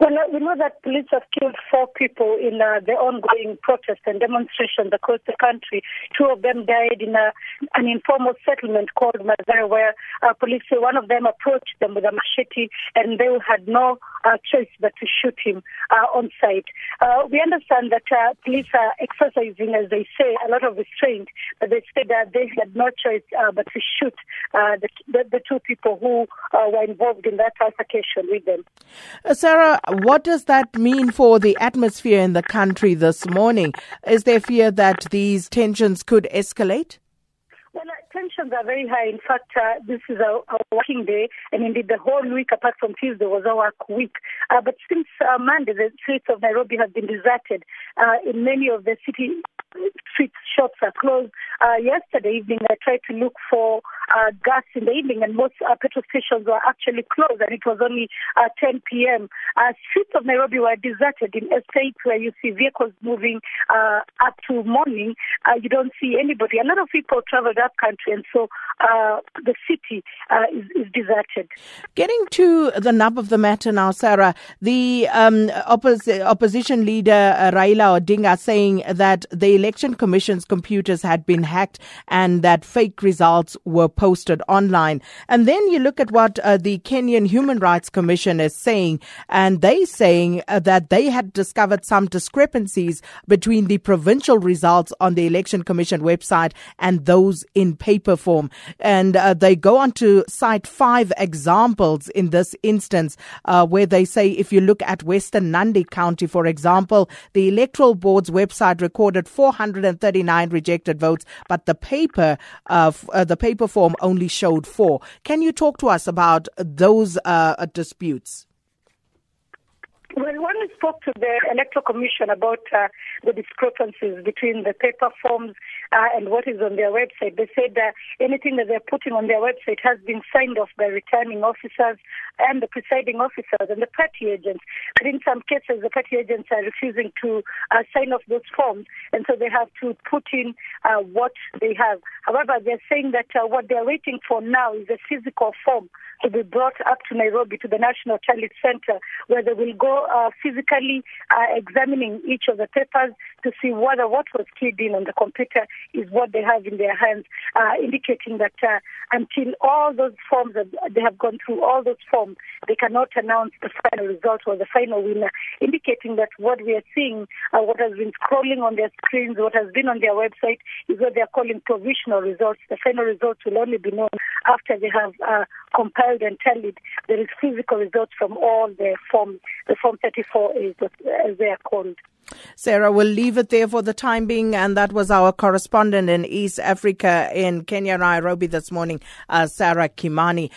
Well, we know that police have killed four people in uh, the ongoing protests and demonstrations across the country. Two of them died in a, an informal settlement called Mathare, where uh, police say one of them approached them with a machete and they had no uh, choice but to shoot him uh, on site. Uh, we understand that uh, police are exercising, as they say, a lot of restraint, but they said that they had no choice but to shoot the, the, the, two people who were involved in that altercation with them. Sarah, what does that mean for the atmosphere in the country this morning? Is there fear that these tensions could escalate? Tensions are very high. In fact, uh, this is a, a, working day, and indeed the whole week, apart from Tuesday, was a work week. Uh, but since uh, Monday, the streets of Nairobi have been deserted. Uh, in many of the city street shops are closed. Uh, yesterday evening, I tried to look for uh, gas in the evening, and most uh, petrol stations were actually closed, and it was only uh, 10 p.m. Uh, streets of Nairobi were deserted in estates where you see vehicles moving uh, up to morning. Uh, you don't see anybody. A lot of people traveled up country, and so uh, the city uh, is, is, deserted. Getting to the nub of the matter now, Sarah, the um, oppos- opposition leader uh, Raila Odinga saying that the election commission's computers had been hacked and that fake results were posted online. And then you look at what uh, the Kenyan Human Rights Commission is saying, and they saying uh, that they had discovered some discrepancies between the provincial results on the election commission website and those in paper form. And uh, they go on to cite five examples in this instance uh, where they say if you look at Western Nandi County, for example, the electoral board's website recorded 439 rejected votes, but the paper, uh, uh, the paper form only showed four. Can you talk to us about those uh, disputes? Well, when we spoke to the Electoral Commission about uh, the discrepancies between the paper forms uh, and what is on their website, they said that anything that they're putting on their website has been signed off by returning officers and the presiding officers and the party agents. But in some cases, the party agents are refusing to uh, sign off those forms, and so they have to put in uh, what they have. However, they're saying that uh, what they're waiting for now is a physical form to be brought up to Nairobi to the National Tallying Center, where they will go uh, physically uh, examining each of the papers to see whether what was keyed in on the computer is what they have in their hands, uh, indicating that uh, until all those forms, they have gone through all those forms, they cannot announce the final result or the final winner, indicating that what we are seeing, uh, what has been scrolling on their screens, what has been on their website, is what they are calling provisional results. The final results will only be known after they have uh, compiled and tallied the physical results from all the forms, the Form 34As as they are called. Sarah, we'll leave it there for the time being. And that was our correspondent in East Africa in Kenya, Nairobi this morning, uh, Sarah Kimani.